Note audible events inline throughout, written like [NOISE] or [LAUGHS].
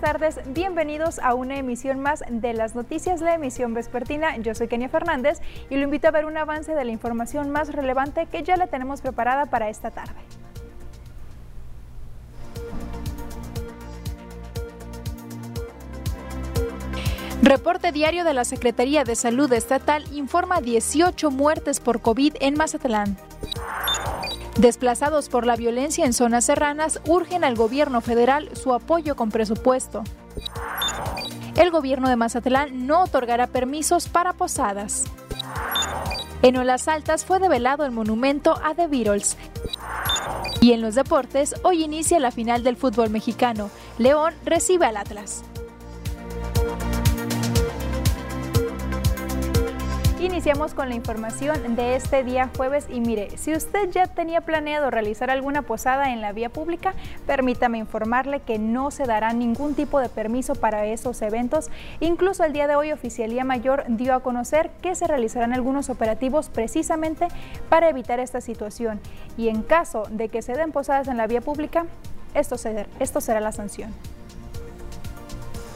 tardes. Bienvenidos a una emisión más de las noticias, la emisión vespertina. Yo soy Kenia Fernández y lo invito a ver un avance de la información más relevante que ya la tenemos preparada para esta tarde. Reporte diario de la Secretaría de Salud Estatal informa 18 muertes por COVID en Mazatlán. Desplazados por la violencia en zonas serranas, urgen al gobierno federal su apoyo con presupuesto. El gobierno de Mazatlán no otorgará permisos para posadas. En Olas Altas fue develado el monumento a The Beatles. Y en los deportes, hoy inicia la final del fútbol mexicano. León recibe al Atlas. Iniciamos con la información de este día jueves y mire, si usted ya tenía planeado realizar alguna posada en la vía pública, permítame informarle que no se dará ningún tipo de permiso para esos eventos. Incluso el día de hoy Oficialía Mayor dio a conocer que se realizarán algunos operativos precisamente para evitar esta situación y en caso de que se den posadas en la vía pública, esto, esto será la sanción.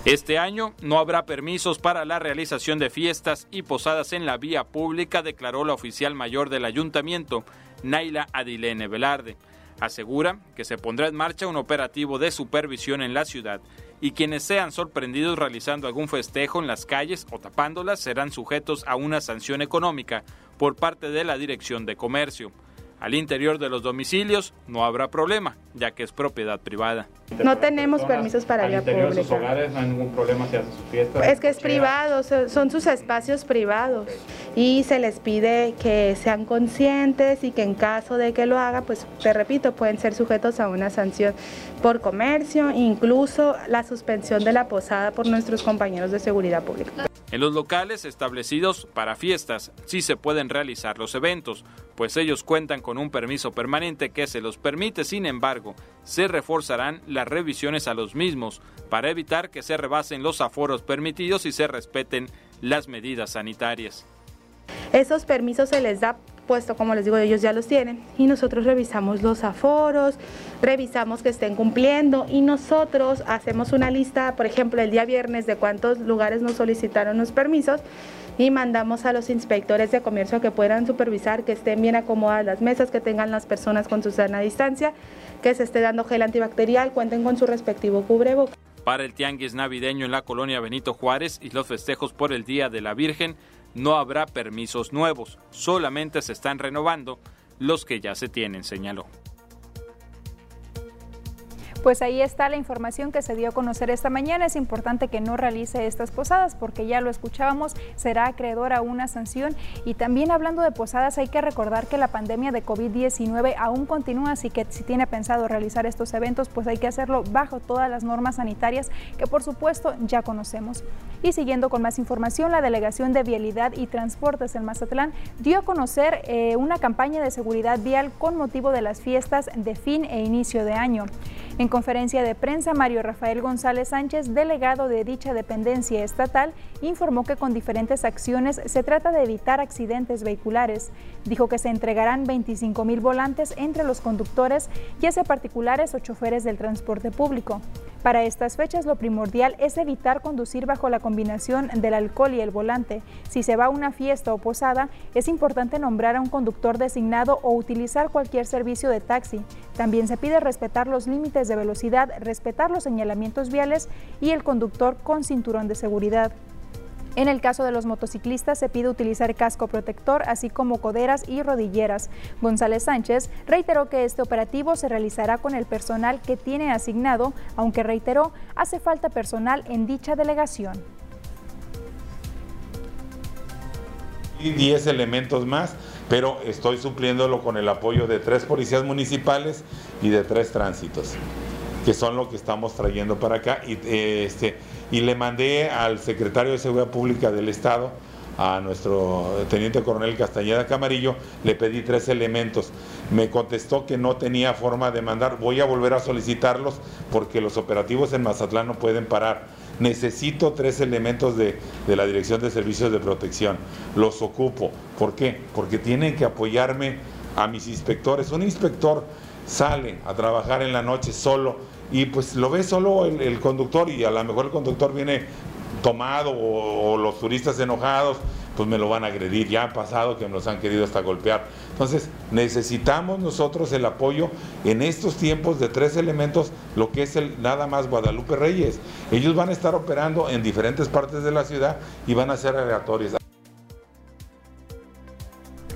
Este año no habrá permisos para la realización de fiestas y posadas en la vía pública, declaró la oficial mayor del ayuntamiento, Naila Adilene Velarde. Asegura que se pondrá en marcha un operativo de supervisión en la ciudad y quienes sean sorprendidos realizando algún festejo en las calles o tapándolas serán sujetos a una sanción económica por parte de la Dirección de Comercio. Al interior de los domicilios no habrá problema, ya que es propiedad privada. No tenemos permisos para vía pública. de sus hogares no hay ningún problema si hace su fiesta. Es que es privado, son sus espacios privados y se les pide que sean conscientes y que en caso de que lo haga, pues te repito, pueden ser sujetos a una sanción por comercio, incluso la suspensión de la posada por nuestros compañeros de seguridad pública. En los locales establecidos para fiestas sí se pueden realizar los eventos, pues ellos cuentan con un permiso permanente que se los permite, sin embargo, se reforzarán las revisiones a los mismos para evitar que se rebasen los aforos permitidos y se respeten las medidas sanitarias. Esos permisos se les da puesto, como les digo, ellos ya los tienen y nosotros revisamos los aforos, revisamos que estén cumpliendo y nosotros hacemos una lista, por ejemplo, el día viernes de cuántos lugares nos solicitaron los permisos y mandamos a los inspectores de comercio que puedan supervisar que estén bien acomodadas las mesas, que tengan las personas con su sana distancia, que se esté dando gel antibacterial, cuenten con su respectivo cubrebocas. Para el tianguis navideño en la colonia Benito Juárez y los festejos por el Día de la Virgen, no habrá permisos nuevos, solamente se están renovando los que ya se tienen, señaló. Pues ahí está la información que se dio a conocer esta mañana. Es importante que no realice estas posadas porque ya lo escuchábamos, será acreedor a una sanción. Y también hablando de posadas, hay que recordar que la pandemia de COVID-19 aún continúa, así que si tiene pensado realizar estos eventos, pues hay que hacerlo bajo todas las normas sanitarias que por supuesto ya conocemos. Y siguiendo con más información, la Delegación de Vialidad y Transportes en Mazatlán dio a conocer eh, una campaña de seguridad vial con motivo de las fiestas de fin e inicio de año. En conferencia de prensa, Mario Rafael González Sánchez, delegado de dicha dependencia estatal, informó que con diferentes acciones se trata de evitar accidentes vehiculares. Dijo que se entregarán 25 mil volantes entre los conductores, ya sea particulares o choferes del transporte público. Para estas fechas lo primordial es evitar conducir bajo la combinación del alcohol y el volante. Si se va a una fiesta o posada, es importante nombrar a un conductor designado o utilizar cualquier servicio de taxi. También se pide respetar los límites de velocidad, respetar los señalamientos viales y el conductor con cinturón de seguridad. En el caso de los motociclistas se pide utilizar casco protector, así como coderas y rodilleras. González Sánchez reiteró que este operativo se realizará con el personal que tiene asignado, aunque reiteró, hace falta personal en dicha delegación. Y 10 elementos más, pero estoy supliéndolo con el apoyo de tres policías municipales y de tres tránsitos, que son lo que estamos trayendo para acá. Y este y le mandé al secretario de Seguridad Pública del Estado, a nuestro teniente coronel Castañeda Camarillo, le pedí tres elementos. Me contestó que no tenía forma de mandar. Voy a volver a solicitarlos porque los operativos en Mazatlán no pueden parar. Necesito tres elementos de, de la Dirección de Servicios de Protección. Los ocupo. ¿Por qué? Porque tienen que apoyarme a mis inspectores. Un inspector sale a trabajar en la noche solo y pues lo ve solo el, conductor y a lo mejor el conductor viene tomado o, los turistas enojados, pues me lo van a agredir. Ya ha pasado que nos han querido hasta golpear. Entonces, necesitamos nosotros el apoyo en estos tiempos de tres elementos, lo que es el nada más Guadalupe Reyes. Ellos van a estar operando en diferentes partes de la ciudad y van a ser aleatorios.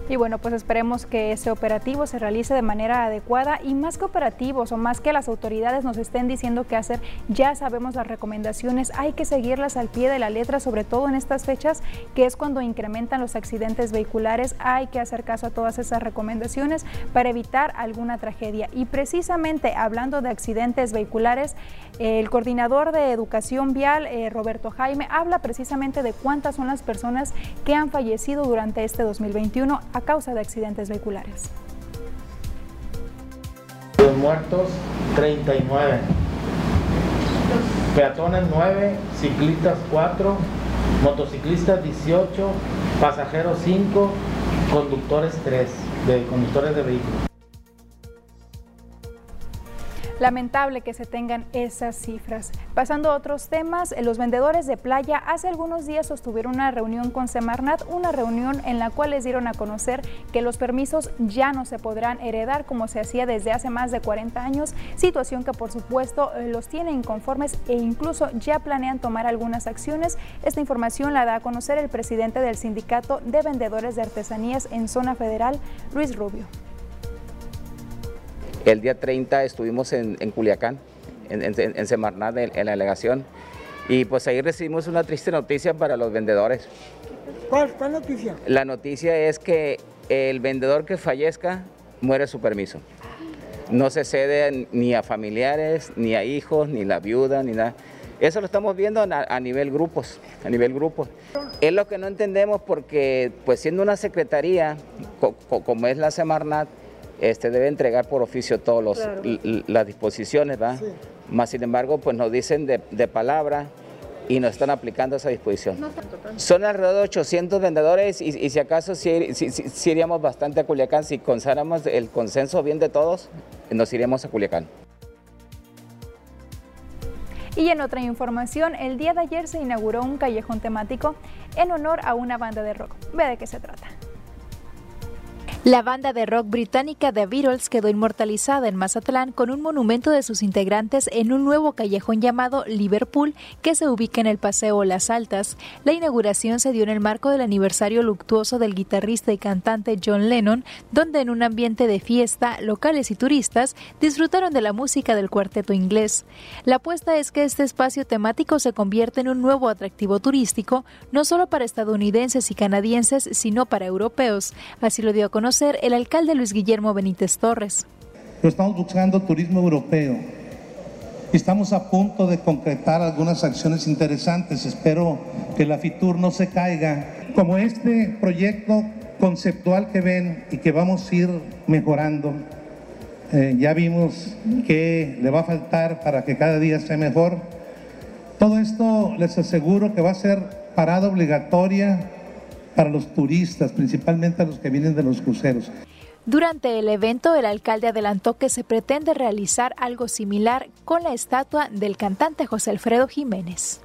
Y bueno, pues esperemos que ese operativo se realice de manera adecuada y más que operativos o más que las autoridades nos estén diciendo qué hacer, ya sabemos las recomendaciones, hay que seguirlas al pie de la letra, sobre todo en estas fechas, que es cuando incrementan los accidentes vehiculares, hay que hacer caso a todas esas recomendaciones para evitar alguna tragedia. Y precisamente hablando de accidentes vehiculares, el coordinador de educación vial, eh, Roberto Jaime, habla precisamente de cuántas son las personas que han fallecido durante este 2021 a causa de accidentes vehiculares. Los muertos, 39. Peatones 9, ciclistas 4, motociclistas 18, pasajeros 5, conductores 3, de conductores de vehículos. Lamentable que se tengan esas cifras. Pasando a otros temas, los vendedores de playa hace algunos días sostuvieron una reunión con Semarnat, una reunión en la cual les dieron a conocer que los permisos ya no se podrán heredar como se hacía desde hace más de 40 años, situación que por supuesto eh, los tiene inconformes e incluso ya planean tomar algunas acciones. Esta información la da a conocer el presidente del Sindicato de Vendedores de Artesanías en Zona Federal, Luis Rubio. El día 30 estuvimos en, Culiacán, en, en, Semarnat, en, la delegación, y pues ahí recibimos una triste noticia para los vendedores. ¿Cuál, ¿Cuál noticia? La noticia es que el vendedor que fallezca muere su permiso. No se cede ni a familiares, ni a hijos, ni la viuda, ni nada. Eso lo estamos viendo a, nivel grupos, a nivel grupos. Es lo que no entendemos porque, pues siendo una secretaría, como es la Semarnat, este, debe entregar por oficio todas las disposiciones, ¿va? Más sin embargo, pues nos dicen de, palabra y nos están aplicando esa disposición. Son alrededor de 800 vendedores y, si acaso si, iríamos bastante a Culiacán, si consáramos el consenso bien de todos, nos iríamos a Culiacán. Y en otra información, el día de ayer se inauguró un callejón temático en honor a una banda de rock. Ve de qué se trata. La banda de rock británica The Beatles quedó inmortalizada en Mazatlán con un monumento de sus integrantes en un nuevo callejón llamado Liverpool que se ubica en el Paseo Las Altas. La inauguración se dio en el marco del aniversario luctuoso del guitarrista y cantante John Lennon, donde en un ambiente de fiesta, locales y turistas disfrutaron de la música del cuarteto inglés. La apuesta es que este espacio temático se convierta en un nuevo atractivo turístico, no solo para estadounidenses y canadienses, sino para europeos. Así lo dio a conocer el alcalde Luis Guillermo Benítez Torres. estamos buscando turismo europeo. Estamos a punto de concretar algunas acciones interesantes. Espero que la FITUR no se caiga. Como este proyecto conceptual que ven y que vamos a ir mejorando, eh, ya vimos que le va a faltar para que cada día sea mejor. Todo esto les aseguro que va a ser parada obligatoria para los turistas, principalmente a los que vienen de los cruceros. Durante el evento, el alcalde adelantó que se pretende realizar algo similar con la estatua del cantante José Alfredo Jiménez.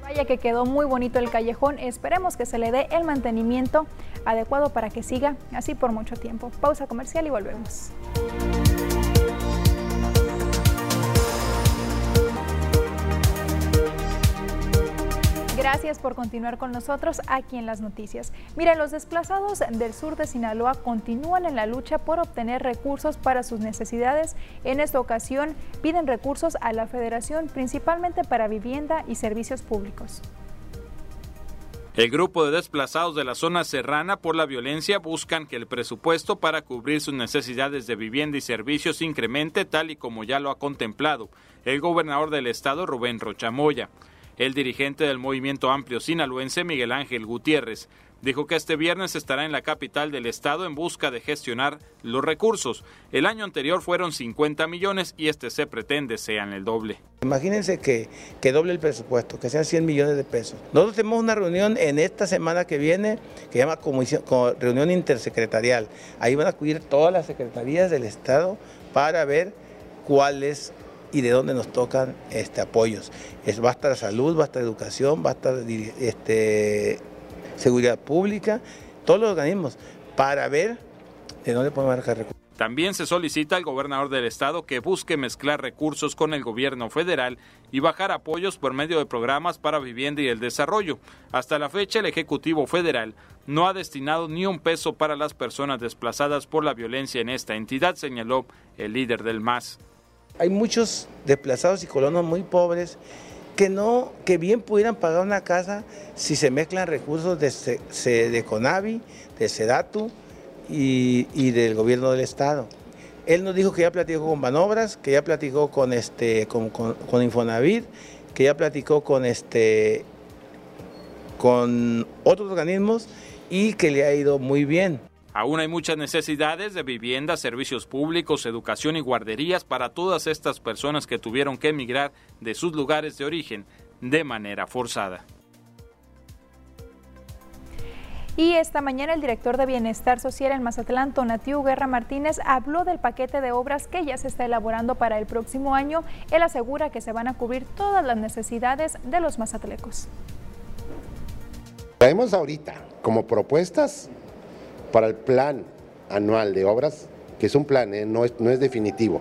Vaya que quedó muy bonito el callejón, esperemos que se le dé el mantenimiento adecuado para que siga así por mucho tiempo. Pausa comercial y volvemos. Gracias por continuar con nosotros aquí en las noticias. Miren, los desplazados del sur de Sinaloa continúan en la lucha por obtener recursos para sus necesidades. En esta ocasión piden recursos a la federación principalmente para vivienda y servicios públicos. El grupo de desplazados de la zona serrana por la violencia buscan que el presupuesto para cubrir sus necesidades de vivienda y servicios incremente tal y como ya lo ha contemplado el gobernador del estado Rubén Rochamoya. El dirigente del movimiento amplio sinaloense, Miguel Ángel Gutiérrez, dijo que este viernes estará en la capital del estado en busca de gestionar los recursos. El año anterior fueron 50 millones y este se pretende sean el doble. Imagínense que, que doble el presupuesto, que sean 100 millones de pesos. Nosotros tenemos una reunión en esta semana que viene que se llama comisión, reunión intersecretarial. Ahí van a acudir todas las secretarías del estado para ver cuáles y de dónde nos tocan este, apoyos. Es, va a salud, va a estar educación, va a este, seguridad pública, todos los organismos, para ver de dónde podemos marcar recursos. También se solicita al gobernador del estado que busque mezclar recursos con el gobierno federal y bajar apoyos por medio de programas para vivienda y el desarrollo. Hasta la fecha, el Ejecutivo Federal no ha destinado ni un peso para las personas desplazadas por la violencia en esta entidad, señaló el líder del MAS. Hay muchos desplazados y colonos muy pobres que no, que bien pudieran pagar una casa si se mezclan recursos de, de CONAVI, de SEDATU y, del gobierno del estado. Él nos dijo que ya platicó con Banobras, que ya platicó con este, con, con, Infonavit, que ya platicó con este, con otros organismos y que le ha ido muy bien. Aún hay muchas necesidades de vivienda, servicios públicos, educación y guarderías para todas estas personas que tuvieron que emigrar de sus lugares de origen de manera forzada. Y esta mañana el director de Bienestar Social en Mazatlán, Tonatiu Guerra Martínez, habló del paquete de obras que ya se está elaborando para el próximo año. Él asegura que se van a cubrir todas las necesidades de los mazatlecos. Traemos ahorita como propuestas para el plan anual de obras, que es un plan, ¿eh? no, es, no es definitivo.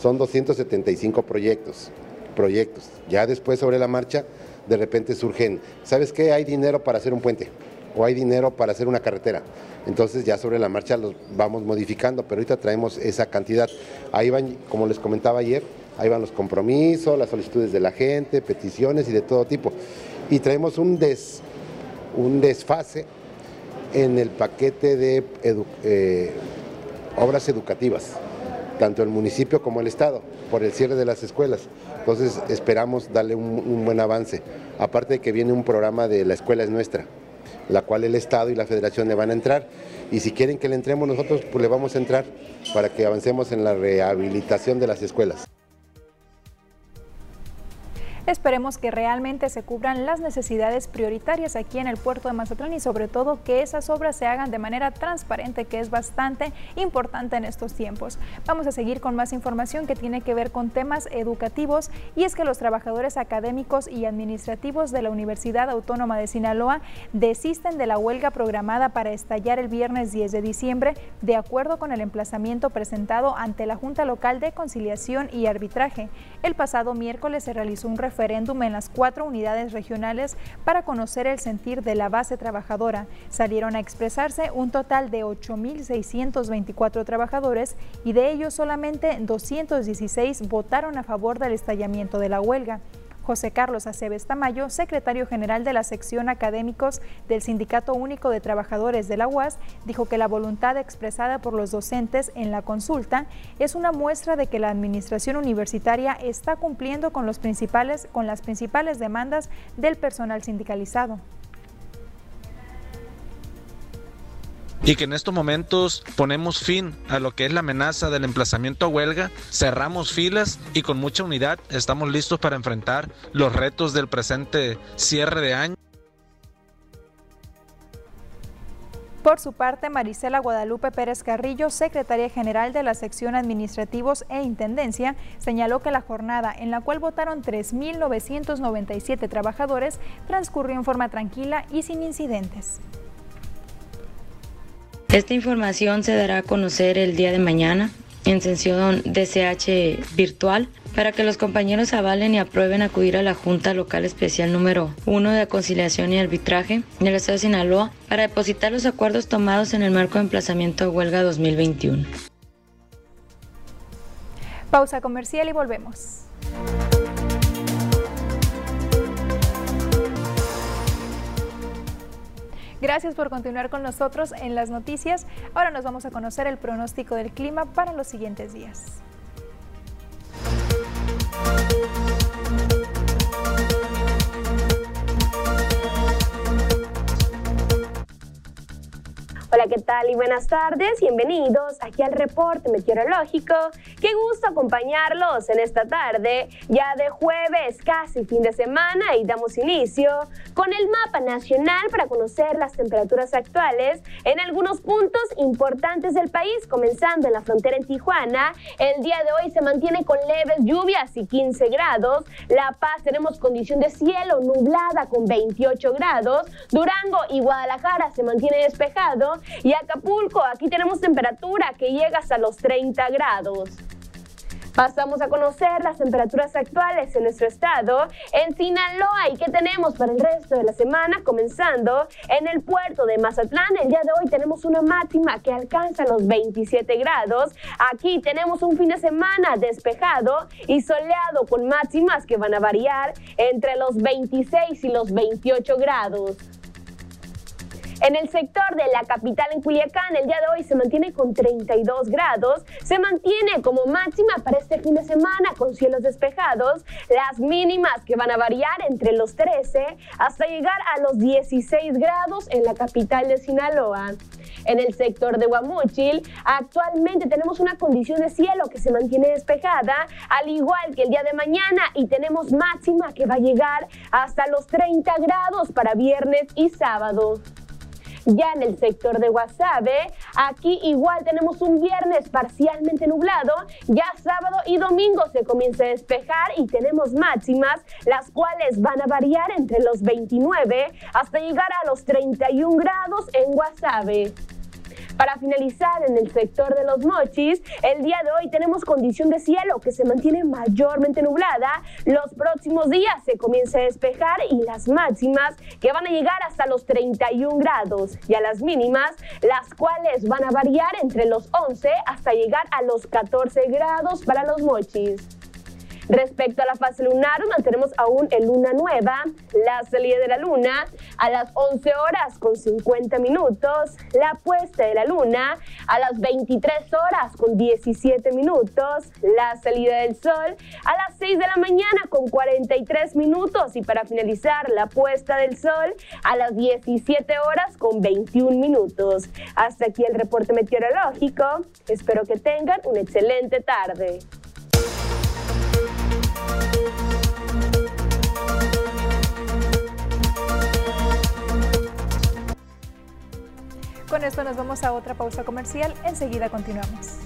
Son 275 proyectos, proyectos. Ya después sobre la marcha, de repente surgen, ¿sabes qué? Hay dinero para hacer un puente o hay dinero para hacer una carretera. Entonces ya sobre la marcha los vamos modificando, pero ahorita traemos esa cantidad. Ahí van, como les comentaba ayer, ahí van los compromisos, las solicitudes de la gente, peticiones y de todo tipo. Y traemos un, des, un desfase en el paquete de eh, obras educativas, tanto el municipio como el Estado, por el cierre de las escuelas. Entonces esperamos darle un, buen avance. Aparte de que viene un programa de La Escuela es Nuestra, la cual el Estado y la Federación le van a entrar. Y si quieren que le entremos nosotros, pues le vamos a entrar para que avancemos en la rehabilitación de las escuelas. Esperemos que realmente se cubran las necesidades prioritarias aquí en el puerto de Mazatlán y sobre todo que esas obras se hagan de manera transparente, que es bastante importante en estos tiempos. Vamos a seguir con más información que tiene que ver con temas educativos y es que los trabajadores académicos y administrativos de la Universidad Autónoma de Sinaloa desisten de la huelga programada para estallar el viernes 10 de diciembre de acuerdo con el emplazamiento presentado ante la Junta Local de Conciliación y Arbitraje. El pasado miércoles se realizó un referéndum en las cuatro unidades regionales para conocer el sentir de la base trabajadora. Salieron a expresarse un total de 8.624 trabajadores y de ellos solamente 216 votaron a favor del estallamiento de la huelga. José Carlos Aceves Tamayo, secretario general de la sección académicos del Sindicato Único de Trabajadores de la UAS, dijo que la voluntad expresada por los docentes en la consulta es una muestra de que la administración universitaria está cumpliendo con, los principales, con las principales demandas del personal sindicalizado. Y que en estos momentos ponemos fin a lo que es la amenaza del emplazamiento a huelga, cerramos filas y con mucha unidad estamos listos para enfrentar los retos del presente cierre de año. Por su parte, Marisela Guadalupe Pérez Carrillo, secretaria general de la sección Administrativos e Intendencia, señaló que la jornada en la cual votaron 3.997 trabajadores transcurrió en forma tranquila y sin incidentes. Esta información se dará a conocer el día de mañana en sesión DCH virtual para que los compañeros avalen y aprueben acudir a la Junta Local Especial número 1 de Conciliación y Arbitraje del Estado de Sinaloa para depositar los acuerdos tomados en el marco de emplazamiento de huelga 2021. Pausa comercial y volvemos. Gracias por continuar con nosotros en las noticias. Ahora nos vamos a conocer el pronóstico del clima para los siguientes días. Hola, ¿qué tal y buenas tardes? Bienvenidos aquí al reporte meteorológico. Qué gusto acompañarlos en esta tarde, ya de jueves, casi fin de semana, y damos inicio con el mapa nacional para conocer las temperaturas actuales en algunos puntos importantes del país, comenzando en la frontera en Tijuana. El día de hoy se mantiene con leves lluvias y 15 grados. La Paz tenemos condición de cielo nublada con 28 grados. Durango y Guadalajara se mantiene despejado y Acapulco, aquí tenemos temperatura que llega hasta los 30 grados. Pasamos a conocer las temperaturas actuales en nuestro estado. En Sinaloa, ¿y qué tenemos para el resto de la semana? Comenzando en el puerto de Mazatlán, el día de hoy tenemos una máxima que alcanza los 27 grados. Aquí tenemos un fin de semana despejado y soleado con máximas que van a variar entre los 26 y los 28 grados. En el sector de la capital en Culiacán, el día de hoy se mantiene con 32 grados. Se mantiene como máxima para este fin de semana con cielos despejados. Las mínimas que van a variar entre los 13 hasta llegar a los 16 grados en la capital de Sinaloa. En el sector de Guamúchil, actualmente tenemos una condición de cielo que se mantiene despejada, al igual que el día de mañana, y tenemos máxima que va a llegar hasta los 30 grados para viernes y sábado. Ya en el sector de Guasave, aquí igual tenemos un viernes parcialmente nublado, ya sábado y domingo se comienza a despejar y tenemos máximas, las cuales van a variar entre los 29 hasta llegar a los 31 grados en Guasave. Para finalizar, en el sector de los mochis, el día de hoy tenemos condición de cielo que se mantiene mayormente nublada. Los próximos días se comienza a despejar y las máximas que van a llegar hasta los 31 grados y a las mínimas, las cuales van a variar entre los 11 hasta llegar a los 14 grados para los mochis. Respecto a la fase lunar, mantenemos aún en luna nueva, la salida de la luna a las 11 horas con 50 minutos, la puesta de la luna a las 23 horas con 17 minutos, la salida del sol a las 6 de la mañana con 43 minutos y para finalizar la puesta del sol a las 17 horas con 21 minutos. Hasta aquí el reporte meteorológico. Espero que tengan una excelente tarde. Con esto nos vamos a otra pausa comercial. Enseguida continuamos.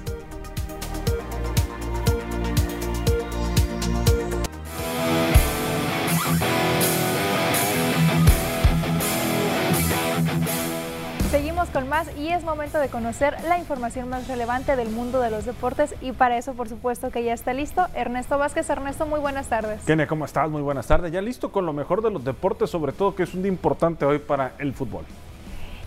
Seguimos con más y es momento de conocer la información más relevante del mundo de los deportes y para eso por supuesto que ya está listo Ernesto Vázquez. Ernesto, muy buenas tardes. Kenia, ¿cómo estás? Muy buenas tardes. Ya listo con lo mejor de los deportes, sobre todo que es un día importante hoy para el fútbol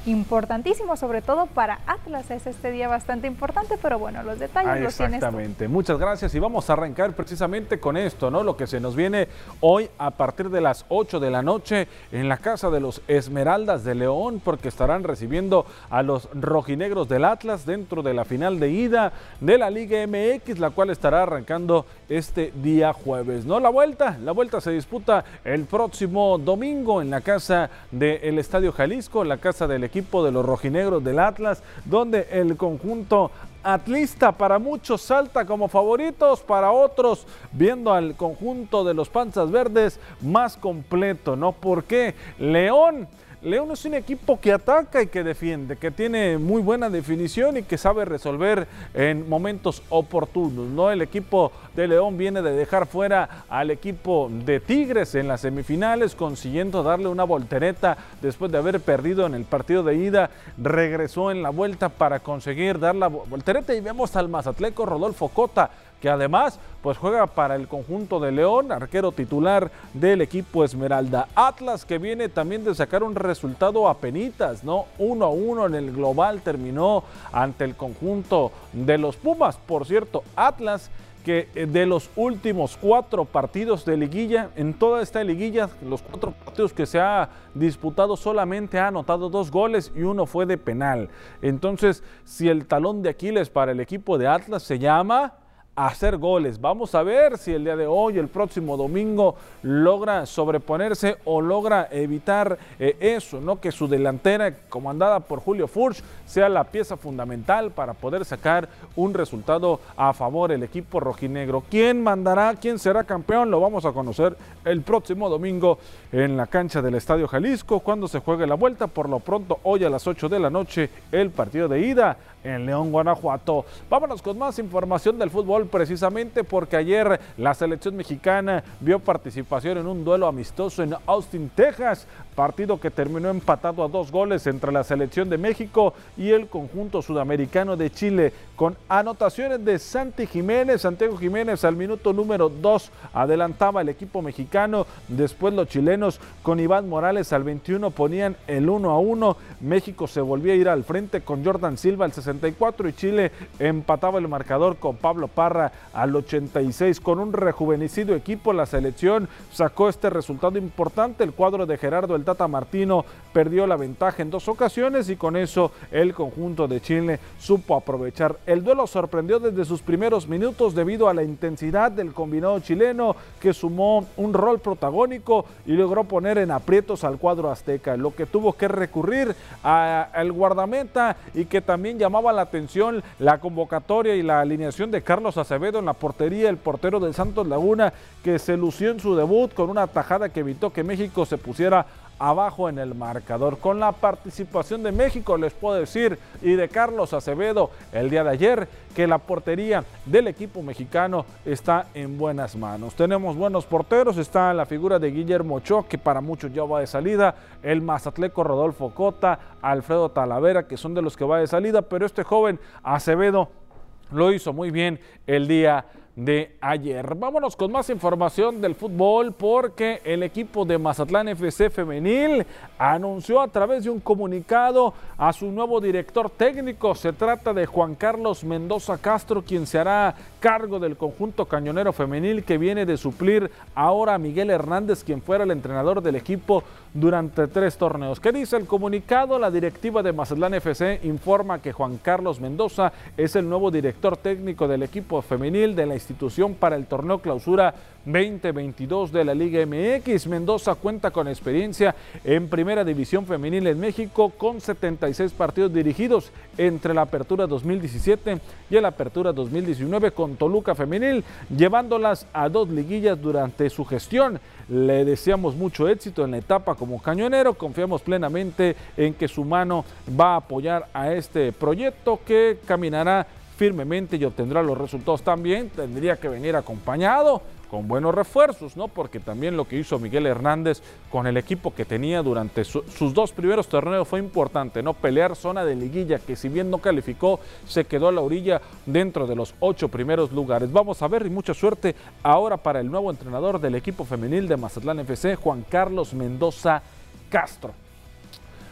importantísimo, sobre todo para Atlas. Es este día bastante importante, pero bueno, los detalles ah, los tienes Exactamente. Muchas gracias y vamos a arrancar precisamente con esto, ¿no? Lo que se nos viene hoy a partir de las 8 de la noche en la casa de los Esmeraldas de León, porque estarán recibiendo a los rojinegros del Atlas dentro de la final de ida de la Liga MX, la cual estará arrancando este día jueves, ¿no? La vuelta, la vuelta se disputa el próximo domingo en la casa del Estadio Jalisco, la casa del equipo equipo de los rojinegros del Atlas, donde el conjunto atlista para muchos salta como favoritos, para otros viendo al conjunto de los panzas verdes más completo, ¿no? Porque León León es un equipo que ataca y que defiende, que tiene muy buena definición y que sabe resolver en momentos oportunos. ¿no? El equipo de León viene de dejar fuera al equipo de Tigres en las semifinales, consiguiendo darle una voltereta después de haber perdido en el partido de ida. Regresó en la vuelta para conseguir dar la voltereta y vemos al Mazatleco Rodolfo Cota que además pues juega para el conjunto de León, arquero titular del equipo Esmeralda. Atlas que viene también de sacar un resultado a penitas, ¿no? Uno a uno en el global terminó ante el conjunto de los Pumas. Por cierto, Atlas que eh, de los últimos cuatro partidos de liguilla, en toda esta liguilla, los cuatro partidos que se ha disputado solamente ha anotado dos goles y uno fue de penal. Entonces, si el talón de Aquiles para el equipo de Atlas se llama hacer goles. Vamos a ver si el día de hoy, el próximo domingo, logra sobreponerse o logra evitar eh, eso, ¿no? Que su delantera, comandada por Julio Furch, sea la pieza fundamental para poder sacar un resultado a favor del equipo rojinegro. ¿Quién mandará? ¿Quién será campeón? Lo vamos a conocer el próximo domingo en la cancha del Estadio Jalisco cuando se juegue la vuelta. Por lo pronto, hoy a las 8 de la noche, el partido de ida en León, Guanajuato. Vámonos con más información del fútbol precisamente porque ayer la selección mexicana vio participación en un duelo amistoso en Austin, Texas, partido que terminó empatado a dos goles entre la selección de México y el conjunto sudamericano de Chile, con anotaciones de Santi Jiménez, Santiago Jiménez al minuto número 2 adelantaba el equipo mexicano, después los chilenos con Iván Morales al 21 ponían el 1 a 1, México se volvía a ir al frente con Jordan Silva al 64 y Chile empataba el marcador con Pablo Parra al 86. Con un rejuvenecido equipo, la selección sacó este resultado importante. El cuadro de Gerardo El Tata Martino perdió la ventaja en dos ocasiones y con eso el conjunto de Chile supo aprovechar. El duelo sorprendió desde sus primeros minutos debido a la intensidad del combinado chileno que sumó un rol protagónico y logró poner en aprietos al cuadro azteca, lo que tuvo que recurrir al guardameta y que también llamaba la atención la convocatoria y la alineación de Carlos Acevedo en la portería, el portero del Santos Laguna, que se lució en su debut con una tajada que evitó que México se pusiera abajo en el marcador. Con la participación de México, les puedo decir, y de Carlos Acevedo el día de ayer, que la portería del equipo mexicano está en buenas manos. Tenemos buenos porteros, está la figura de Guillermo Ochoa, que para muchos ya va de salida, el mazatleco Rodolfo Cota, Alfredo Talavera, que son de los que va de salida, pero este joven Acevedo lo hizo muy bien el día de ayer. Vámonos con más información del fútbol porque el equipo de Mazatlán FC femenil anunció a través de un comunicado a su nuevo director técnico. Se trata de Juan Carlos Mendoza Castro, quien se hará cargo del conjunto cañonero femenil que viene de suplir ahora a Miguel Hernández, quien fuera el entrenador del equipo durante tres torneos. ¿Qué dice el comunicado? La directiva de Mazatlán FC informa que Juan Carlos Mendoza es el nuevo director técnico del equipo femenil de la institución para el torneo clausura 2022 de la Liga MX. Mendoza cuenta con experiencia en Primera División Femenil en México con 76 partidos dirigidos entre la Apertura 2017 y la Apertura 2019 con Toluca Femenil, llevándolas a dos liguillas durante su gestión. Le deseamos mucho éxito en la etapa como cañonero, confiamos plenamente en que su mano va a apoyar a este proyecto que caminará firmemente y obtendrá los resultados también. Tendría que venir acompañado con buenos refuerzos, ¿no? Porque también lo que hizo Miguel Hernández con el equipo que tenía durante sus dos primeros torneos fue importante, ¿no? Pelear zona de liguilla, que si bien no calificó, se quedó a la orilla dentro de los ocho primeros lugares. Vamos a ver y mucha suerte ahora para el nuevo entrenador del equipo femenil de Mazatlán FC, Juan Carlos Mendoza Castro.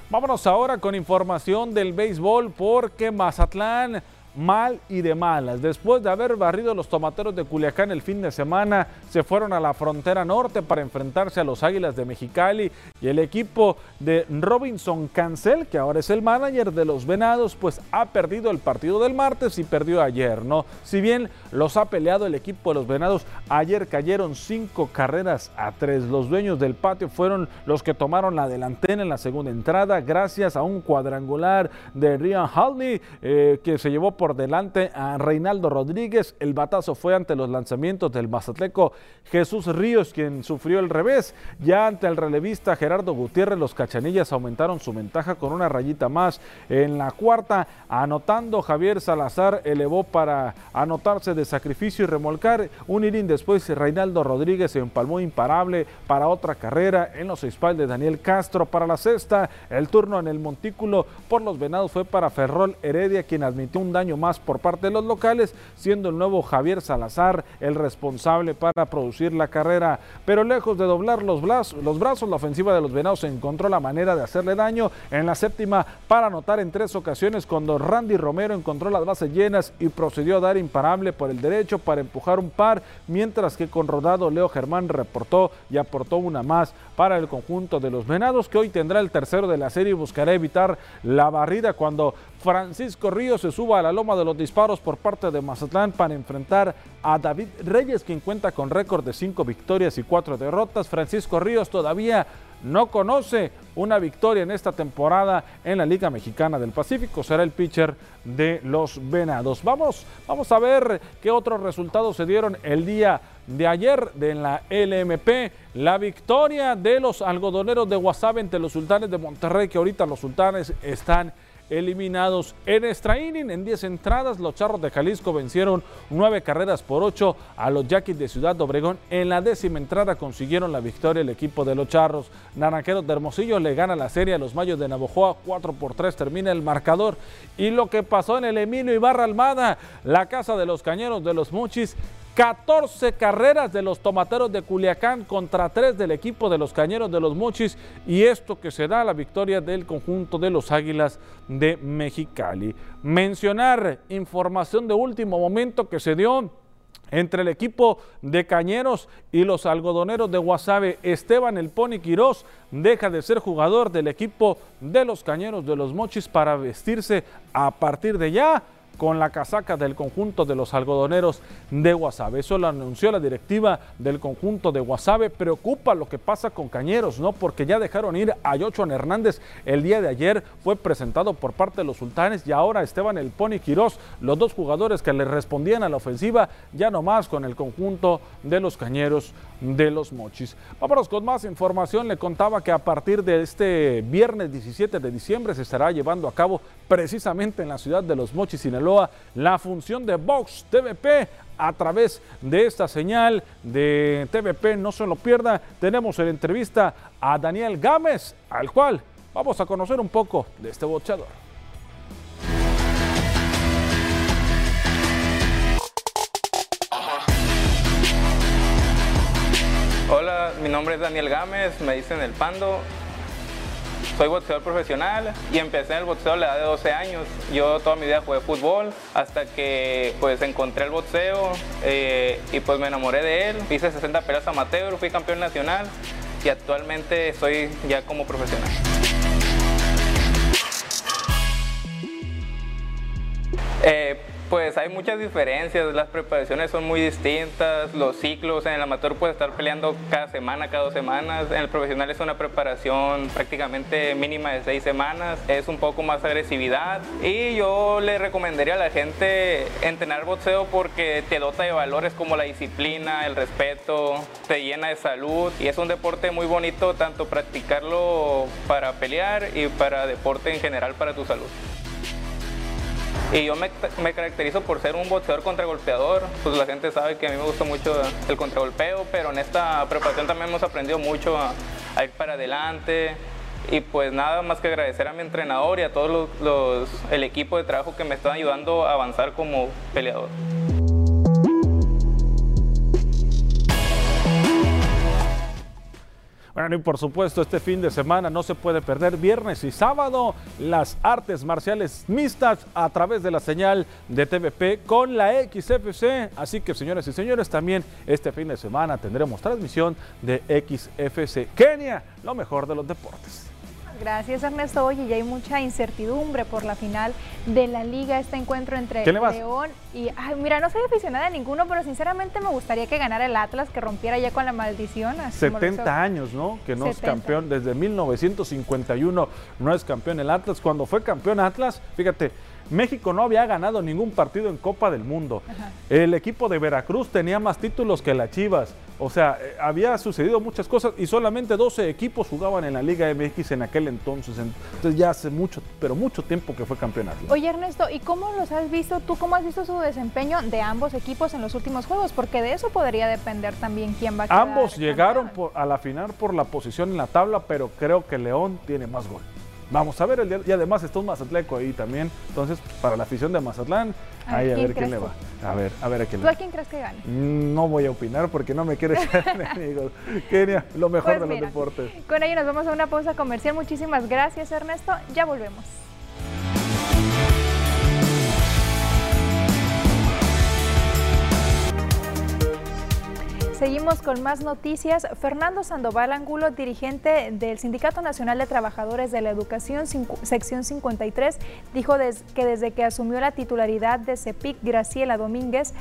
Vámonos ahora con información del béisbol porque Mazatlán mal y de malas. Después de haber barrido los tomateros de Culiacán el fin de semana, se fueron a la frontera norte para enfrentarse a los Águilas de Mexicali y el equipo de Robinson Cancel, que ahora es el manager de los Venados, pues ha perdido el partido del martes y perdió ayer, ¿no? Si bien los ha peleado el equipo de los Venados, ayer cayeron cinco carreras a tres. Los dueños del patio fueron los que tomaron la delantera en la segunda entrada gracias a un cuadrangular de Ryan Halney eh, que se llevó por por delante a Reinaldo Rodríguez. El batazo fue ante los lanzamientos del Mazatleco Jesús Ríos, quien sufrió el revés. Ya ante el relevista Gerardo Gutiérrez, los cachanillas aumentaron su ventaja con una rayita más. En la cuarta, anotando Javier Salazar, elevó para anotarse de sacrificio y remolcar. Un inning después, Reinaldo Rodríguez se empalmó imparable para otra carrera en los seis de Daniel Castro. Para la sexta, el turno en el montículo por los venados fue para Ferrol Heredia, quien admitió un daño más por parte de los locales, siendo el nuevo Javier Salazar el responsable para producir la carrera. Pero lejos de doblar los brazos, los brazos la ofensiva de los Venados encontró la manera de hacerle daño en la séptima para anotar en tres ocasiones cuando Randy Romero encontró las bases llenas y procedió a dar imparable por el derecho para empujar un par, mientras que con rodado Leo Germán reportó y aportó una más para el conjunto de los Venados que hoy tendrá el tercero de la serie y buscará evitar la barrida cuando Francisco Ríos se suba a la loma de los disparos por parte de Mazatlán para enfrentar a David Reyes, quien cuenta con récord de cinco victorias y cuatro derrotas. Francisco Ríos todavía no conoce una victoria en esta temporada en la Liga Mexicana del Pacífico. Será el pitcher de los Venados. Vamos, vamos a ver qué otros resultados se dieron el día de ayer de la LMP. La victoria de los algodoneros de Guasave ante los sultanes de Monterrey, que ahorita los sultanes están eliminados en extra inning. En 10 entradas, los Charros de Jalisco vencieron 9 carreras por 8 a los Yaquis de Ciudad Obregón. En la décima entrada consiguieron la victoria el equipo de los Charros. Naranjeros de Hermosillo le gana la serie a los Mayos de Navojoa 4 por 3 termina el marcador. Y lo que pasó en el Emilio Ibarra Almada, la casa de los Cañeros de los Muchis, 14 carreras de los tomateros de Culiacán contra 3 del equipo de los cañeros de los Mochis y esto que se da la victoria del conjunto de los Águilas de Mexicali. Mencionar información de último momento que se dio entre el equipo de Cañeros y los algodoneros de Guasave. Esteban El Pony Quirós deja de ser jugador del equipo de los Cañeros de los Mochis para vestirse a partir de ya con la casaca del conjunto de los algodoneros de Guasave. Eso lo anunció la directiva del conjunto de Guasave. Preocupa lo que pasa con Cañeros, ¿no? Porque ya dejaron ir a Yochoan Hernández el día de ayer. Fue presentado por parte de los sultanes y ahora Esteban El Pony Quirós, los dos jugadores que le respondían a la ofensiva, ya no más con el conjunto de los Cañeros de los Mochis. Vámonos con más información. Le contaba que a partir de este viernes 17 de diciembre se estará llevando a cabo precisamente en la ciudad de los Mochis, Sinaloa, la función de Vox TVP a través de esta señal de TVP. No se lo pierda. Tenemos en entrevista a Daniel Gámez, al cual vamos a conocer un poco de este boxeador. Hola, mi nombre es Daniel Gámez, me dicen El Pando. Soy boxeador profesional y empecé en el boxeo a la edad de 12 años. Yo toda mi vida jugué fútbol hasta que pues encontré el boxeo eh, y pues me enamoré de él. Hice 60 peleas amateur, fui campeón nacional y actualmente estoy ya como profesional. Eh, pues hay muchas diferencias, las preparaciones son muy distintas, los ciclos, en el amateur puede estar peleando cada semana, cada dos semanas, en el profesional es una preparación prácticamente mínima de seis semanas, es un poco más agresividad y yo le recomendaría a la gente entrenar boxeo porque te dota de valores como la disciplina, el respeto, te llena de salud y es un deporte muy bonito tanto practicarlo para pelear y para deporte en general para tu salud. Y yo me, caracterizo por ser un boxeador contragolpeador. Pues la gente sabe que a mí me gusta mucho el contragolpeo, pero en esta preparación también hemos aprendido mucho a, ir para adelante. Y pues nada más que agradecer a mi entrenador y a todo los, el equipo de trabajo que me están ayudando a avanzar como peleador. Bueno, y por supuesto, este fin de semana no se puede perder viernes y sábado las artes marciales mixtas a través de la señal de TVP con la XFC. Así que, señores y señores, también este fin de semana tendremos transmisión de XFC Kenia, lo mejor de los deportes. Gracias Ernesto. Oye, ya hay mucha incertidumbre por la final de la liga, este encuentro entre León y... Ay, mira, no soy aficionada a ninguno, pero sinceramente me gustaría que ganara el Atlas, que rompiera ya con la maldición. 70 años, ¿no? Que no 70. es campeón, desde 1951 no es campeón el Atlas. Cuando fue campeón Atlas, fíjate, México no había ganado ningún partido en Copa del Mundo. Ajá. El equipo de Veracruz tenía más títulos que la Chivas. O sea, eh, había sucedido muchas cosas y solamente 12 equipos jugaban en la Liga MX en aquel entonces. Entonces ya hace mucho, pero mucho tiempo que fue campeonato. Oye Ernesto, ¿y cómo los has visto tú? ¿Cómo has visto su desempeño de ambos equipos en los últimos juegos? Porque de eso podría depender también quién va a quedar Ambos llegaron por, a la final por la posición en la tabla, pero creo que León tiene más gol. Vamos a ver el día, y además está un Mazatleco ahí también. Entonces, para la afición de Mazatlán, ¿A ahí a ver quién le va. A ver, a ver a quién ¿Tú le a va. quién crees que gane? Mm, No voy a opinar porque no me quiero echar [LAUGHS] enemigos. Kenia, lo mejor Pues de los deportes. Con ello nos vamos a una pausa comercial. Muchísimas gracias Ernesto. Ya volvemos. Seguimos con más noticias. Fernando Sandoval Angulo, dirigente del Sindicato Nacional de Trabajadores de la Educación, sección 53, dijo que desde que asumió la titularidad de CEPIC, Graciela Domínguez,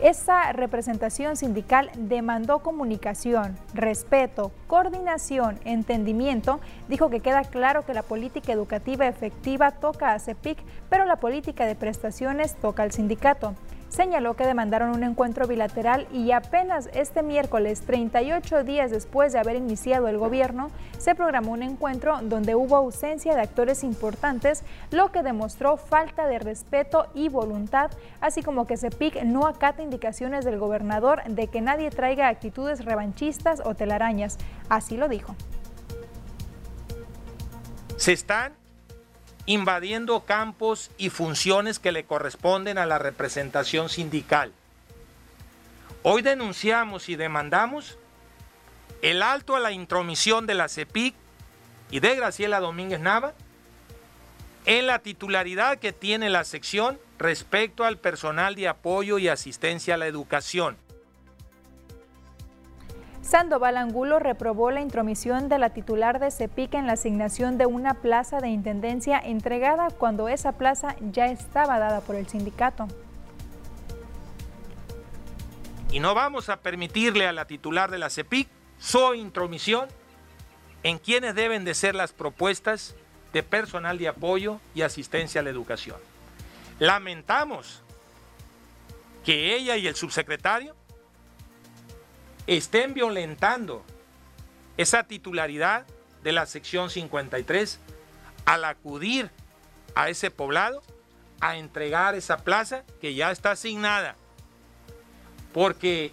esa representación sindical demandó comunicación, respeto, coordinación, entendimiento. Dijo que queda claro que la política educativa efectiva toca a CEPIC, pero la política de prestaciones toca al sindicato señaló que demandaron un encuentro bilateral y apenas este miércoles, 38 días después de haber iniciado el gobierno, se programó un encuentro donde hubo ausencia de actores importantes, lo que demostró falta de respeto y voluntad, así como que CEPIC no acata indicaciones del gobernador de que nadie traiga actitudes revanchistas o telarañas. Así lo dijo. Se están invadiendo campos y funciones que le corresponden a la representación sindical. Hoy denunciamos y demandamos el alto a la intromisión de la CEPIC y de Graciela Domínguez Nava en la titularidad que tiene la sección respecto al personal de apoyo y asistencia a la educación. Sandoval Angulo reprobó la intromisión de la titular de CEPIC en la asignación de una plaza de intendencia entregada cuando esa plaza ya estaba dada por el sindicato. Y no vamos a permitirle a la titular de la CEPIC su intromisión en quienes deben de ser las propuestas de personal de apoyo y asistencia a la educación. Lamentamos que ella y el subsecretario estén violentando esa titularidad de la sección 53 al acudir a ese poblado a entregar esa plaza que ya está asignada. Porque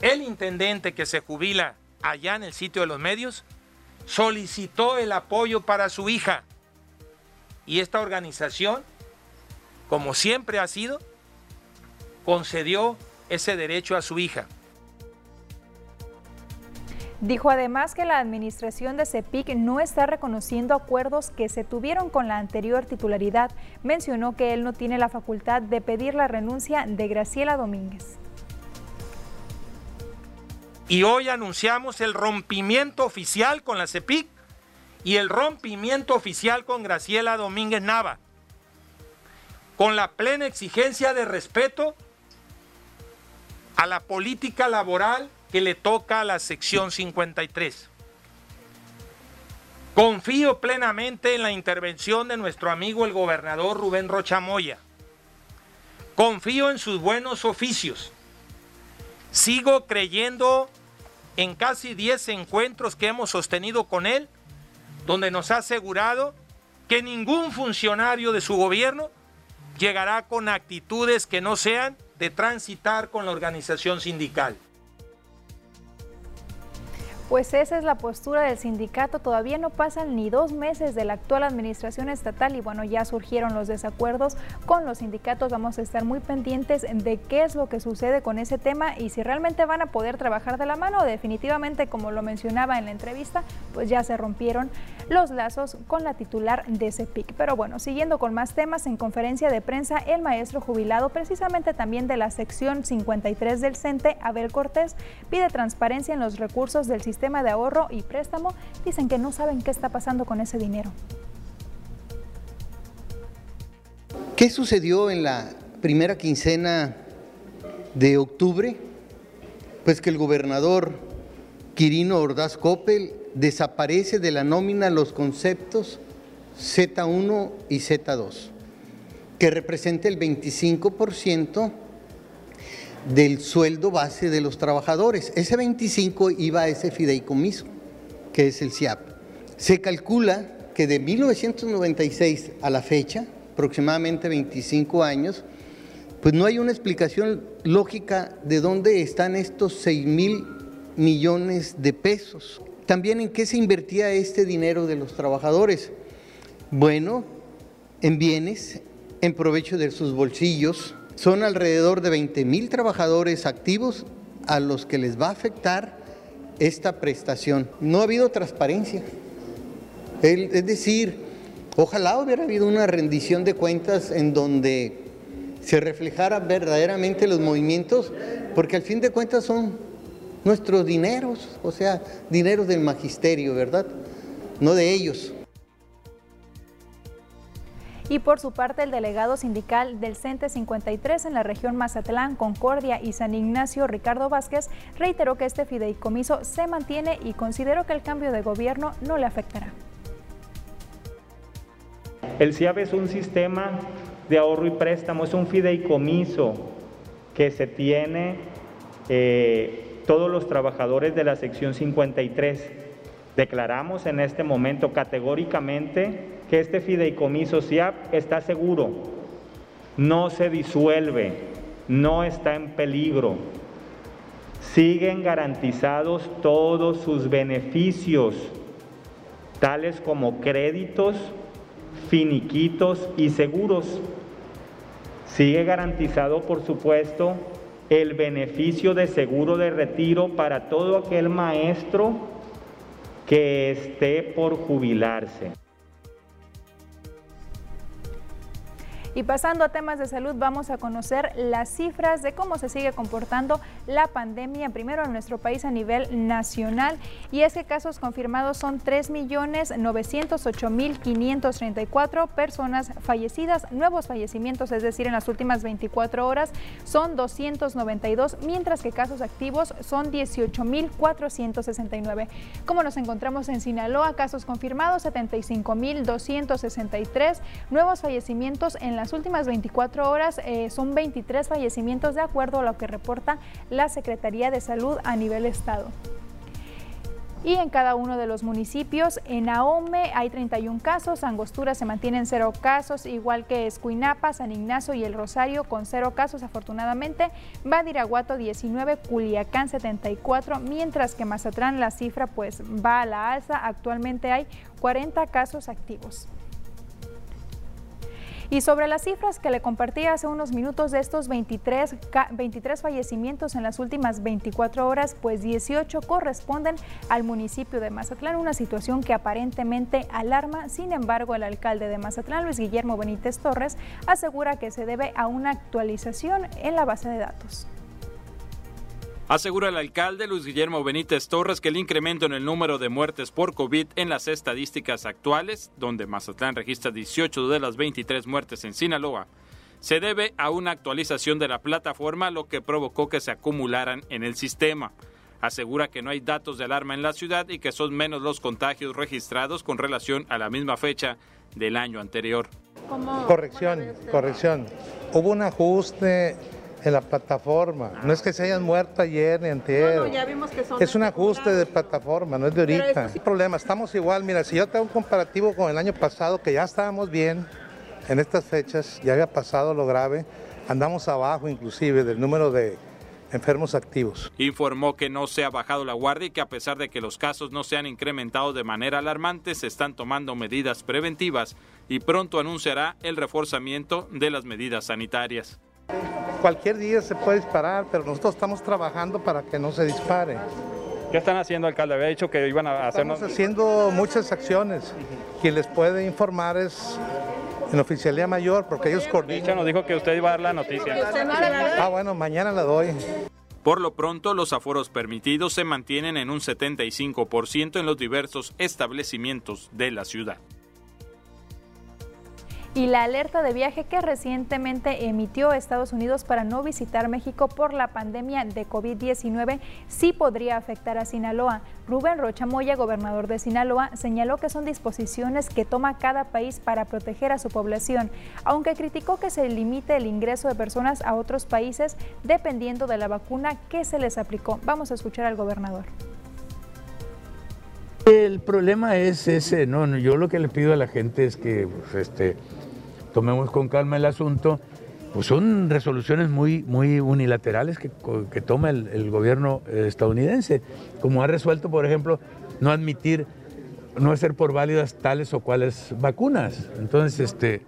el intendente que se jubila allá en el sitio de los medios solicitó el apoyo para su hija. Y esta organización, como siempre ha sido, concedió ese derecho a su hija. Dijo además que la administración de CEPIC no está reconociendo acuerdos que se tuvieron con la anterior titularidad. Mencionó que él no tiene la facultad de pedir la renuncia de Graciela Domínguez. Y hoy anunciamos el rompimiento oficial con la CEPIC y el rompimiento oficial con Graciela Domínguez Nava, con la plena exigencia de respeto a la política laboral que le toca a la sección 53. Confío plenamente en la intervención de nuestro amigo el gobernador Rubén Rochamoya. Confío en sus buenos oficios. Sigo creyendo en casi 10 encuentros que hemos sostenido con él, donde nos ha asegurado que ningún funcionario de su gobierno llegará con actitudes que no sean de transitar con la organización sindical. Pues esa es la postura del sindicato. Todavía no pasan ni dos meses de la actual administración estatal y bueno, ya surgieron los desacuerdos con los sindicatos. Vamos a estar muy pendientes de qué es lo que sucede con ese tema y si realmente van a poder trabajar de la mano. Definitivamente, como lo mencionaba en la entrevista, pues ya se rompieron los lazos con la titular de CEPIC. Pero bueno, siguiendo con más temas, en conferencia de prensa, el maestro jubilado, precisamente también de la sección 53 del CENTE, Abel Cortés, pide transparencia en los recursos del sistema sistema de ahorro y préstamo, dicen que no saben qué está pasando con ese dinero. ¿Qué sucedió en la primera quincena de octubre? Pues que el gobernador Quirino Ordaz Coppel desaparece de la nómina los conceptos Z1 y Z2, que representa el 25% del sueldo base de los trabajadores. Ese 25 iba a ese fideicomiso, que es el CIAP. Se calcula que de 1996 a la fecha, aproximadamente 25 años, pues no hay una explicación lógica de dónde están estos 6 mil millones de pesos. También en qué se invertía este dinero de los trabajadores. Bueno, en bienes, en provecho de sus bolsillos, son alrededor de 20 mil trabajadores activos a los que les va a afectar esta prestación. No ha habido transparencia. Es decir, ojalá hubiera habido una rendición de cuentas en donde se reflejara verdaderamente los movimientos, porque al fin de cuentas son nuestros dineros, o sea, dineros del magisterio, ¿verdad? No de ellos. Y por su parte, el delegado sindical del CENTE 53 en la región Mazatlán, Concordia y San Ignacio, Ricardo Vázquez, reiteró que este fideicomiso se mantiene y consideró que el cambio de gobierno no le afectará. El CIAB es un sistema de ahorro y préstamo, es un fideicomiso que se tiene eh, todos los trabajadores de la sección 53. Declaramos en este momento categóricamente que este fideicomiso SIAP está seguro, no se disuelve, no está en peligro. Siguen garantizados todos sus beneficios, tales como créditos, finiquitos y seguros. Sigue garantizado, por supuesto, el beneficio de seguro de retiro para todo aquel maestro que esté por jubilarse. Y pasando a temas de salud, vamos a conocer las cifras de cómo se sigue comportando la pandemia, primero en nuestro país a nivel nacional. Y es que casos confirmados son 3.908.534 personas fallecidas, nuevos fallecimientos, es decir, en las últimas 24 horas son 292, mientras que casos activos son 18.469. Como nos encontramos en Sinaloa, casos confirmados 75.263, nuevos fallecimientos en las últimas 24 horas eh, son 23 fallecimientos de acuerdo a lo que reporta la Secretaría de Salud a nivel estado. Y en cada uno de los municipios, en Ahome hay 31 casos, Angostura se mantienen cero casos, igual que Escuinapa, San Ignacio y El Rosario con cero casos afortunadamente, Badiraguato 19, Culiacán 74, mientras que Mazatlán la cifra pues va a la alza, actualmente hay 40 casos activos. Y sobre las cifras que le compartí hace unos minutos de estos 23, 23 fallecimientos en las últimas 24 horas, pues 18 corresponden al municipio de Mazatlán, una situación que aparentemente alarma. Sin embargo, el alcalde de Mazatlán, Luis Guillermo Benítez Torres, asegura que se debe a una actualización en la base de datos. Asegura el alcalde Luis Guillermo Benítez Torres que el incremento en el número de muertes por COVID en las estadísticas actuales, donde Mazatlán registra 18 de las 23 muertes en Sinaloa, se debe a una actualización de la plataforma, lo que provocó que se acumularan en el sistema. Asegura que no hay datos de alarma en la ciudad y que son menos los contagios registrados con relación a la misma fecha del año anterior. Corrección, corrección. Hubo un ajuste en la plataforma. No es que se hayan muerto ayer ni antier. No, ya vimos que son es un ajuste de plataforma, no es de ahorita. No hay problema, estamos igual. Mira, si yo tengo un comparativo con el año pasado, que ya estábamos bien en estas fechas, ya había pasado lo grave, andamos abajo inclusive del número de enfermos activos. Informó que no se ha bajado la guardia y que a pesar de que los casos no se han incrementado de manera alarmante, se están tomando medidas preventivas y pronto anunciará el reforzamiento de las medidas sanitarias. Cualquier día se puede disparar, pero nosotros estamos trabajando para que no se dispare. ¿Qué están haciendo, alcalde? Había dicho que iban a hacer... Estamos haciendo muchas acciones. Quien les puede informar es en Oficialía Mayor, porque ellos coordinan. nos dijo que usted iba a dar la noticia. Ah, bueno, mañana la doy. Por lo pronto, los aforos permitidos se mantienen en un 75% en los diversos establecimientos de la ciudad y la alerta de viaje que recientemente emitió Estados Unidos para no visitar México por la pandemia de COVID-19 sí podría afectar a Sinaloa. Rubén Rocha Moya, gobernador de Sinaloa, señaló que son disposiciones que toma cada país para proteger a su población, aunque criticó que se limite el ingreso de personas a otros países dependiendo de la vacuna que se les aplicó. Vamos a escuchar al gobernador. El problema es ese, no, yo lo que le pido a la gente es que pues, este, tomemos con calma el asunto, pues son resoluciones muy, muy unilaterales que, toma el, gobierno estadounidense, como ha resuelto, por ejemplo, no admitir, no hacer por válidas tales o cuales vacunas. Entonces, este,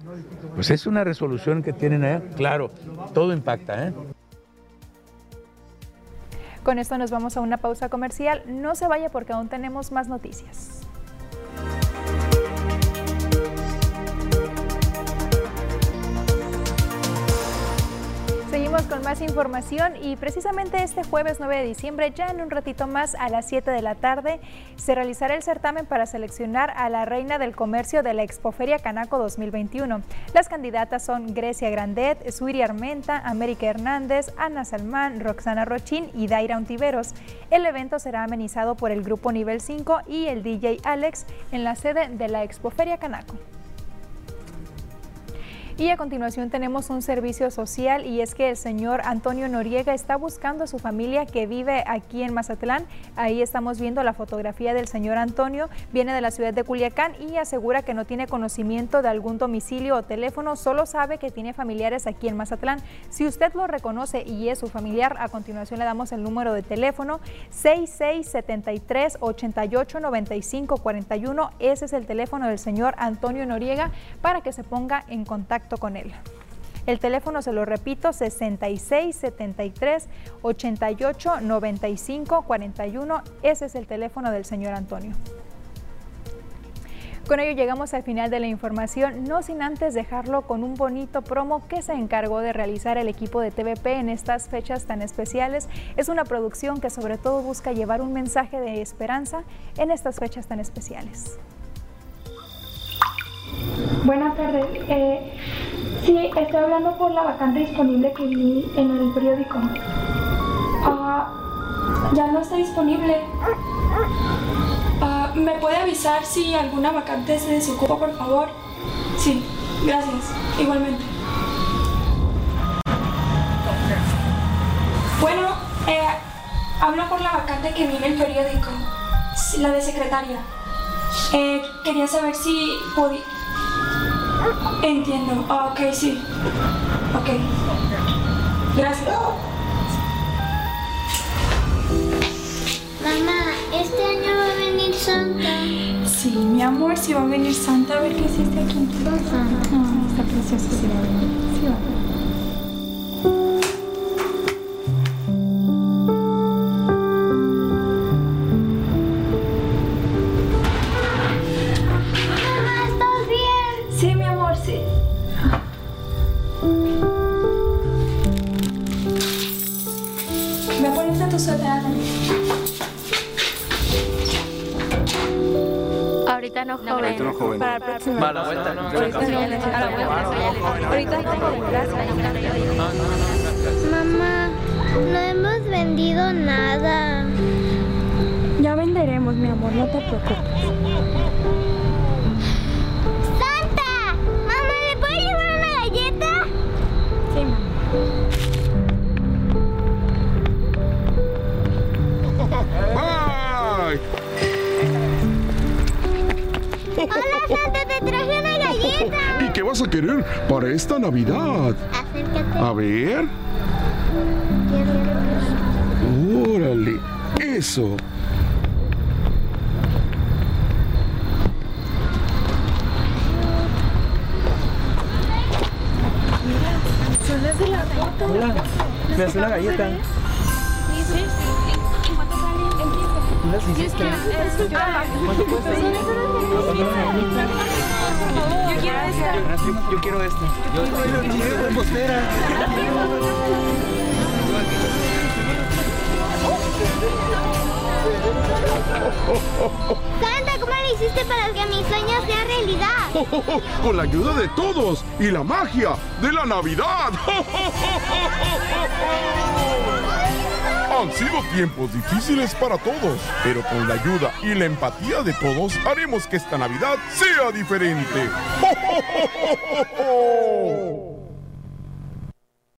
pues es una resolución que tienen allá. Claro, todo impacta, ¿eh? Con esto nos vamos a una pausa comercial. No se vaya porque aún tenemos más noticias. Con más información y precisamente este jueves 9 de diciembre, ya en un ratito más a las 7 de la tarde, se realizará el certamen para seleccionar a la reina del comercio de la Expoferia Canaco 2021. Las candidatas son Grecia Grandet, Suiri Armenta, América Hernández, Ana Salmán, Roxana Rochín y Daira Ontiveros. El evento será amenizado por el grupo Nivel 5 y el DJ Alex en la sede de la Expoferia Canaco. Y a continuación tenemos un servicio social y es que el señor Antonio Noriega está buscando a su familia que vive aquí en Mazatlán. Ahí estamos viendo la fotografía del señor Antonio. Viene de la ciudad de Culiacán y asegura que no tiene conocimiento de algún domicilio o teléfono, solo sabe que tiene familiares aquí en Mazatlán. Si usted lo reconoce y es su familiar, a continuación le damos el número de teléfono 6673 88 Ese es el teléfono del señor Antonio Noriega para que se ponga en contacto con él. El teléfono, se lo repito, 66 73 88 95 41. Ese es el teléfono del señor Antonio. Con ello llegamos al final de la información, no sin antes dejarlo con un bonito promo que se encargó de realizar el equipo de TVP en estas fechas tan especiales. Es una producción que sobre todo busca llevar un mensaje de esperanza en estas fechas tan especiales. Buenas tardes. Eh, sí, estoy hablando por la vacante disponible que vi en el periódico. Ah, ya no está disponible. Ah, ¿Me puede avisar si alguna vacante se desocupa, por favor? Sí, gracias. Igualmente. Bueno, eh, hablo por la vacante que vi en el periódico, la de secretaria. Eh, quería saber si podía... Entiendo. Ok, sí. Ok. Gracias. Mamá, ¿este año va a venir Santa? Sí, mi amor, si va a venir Santa, a ver qué hiciste aquí en tu casa. Ah, está precioso, sí va a venir. Sí va a venir. Va a la vuelta. Ahorita sí, a la vuelta. Ahorita joven, gracias. Mamá, no hemos vendido nada. Ya venderemos, mi amor, no te preocupes. Querer para esta Navidad? Acércate. A ver. Órale, eso. Hola, me hace una galleta. En 15. Unas hiciste. ¿Cuánto cuesta? Yo quiero esta. Yo quiero esta. Yo quiero repostera. Santa, ¿cómo le hiciste para que mi sueño sea realidad? [LAUGHS] Con la ayuda de todos y la magia de la Navidad. [LAUGHS] Han sido tiempos difíciles para todos, pero con la ayuda y la empatía de todos haremos que esta Navidad sea diferente.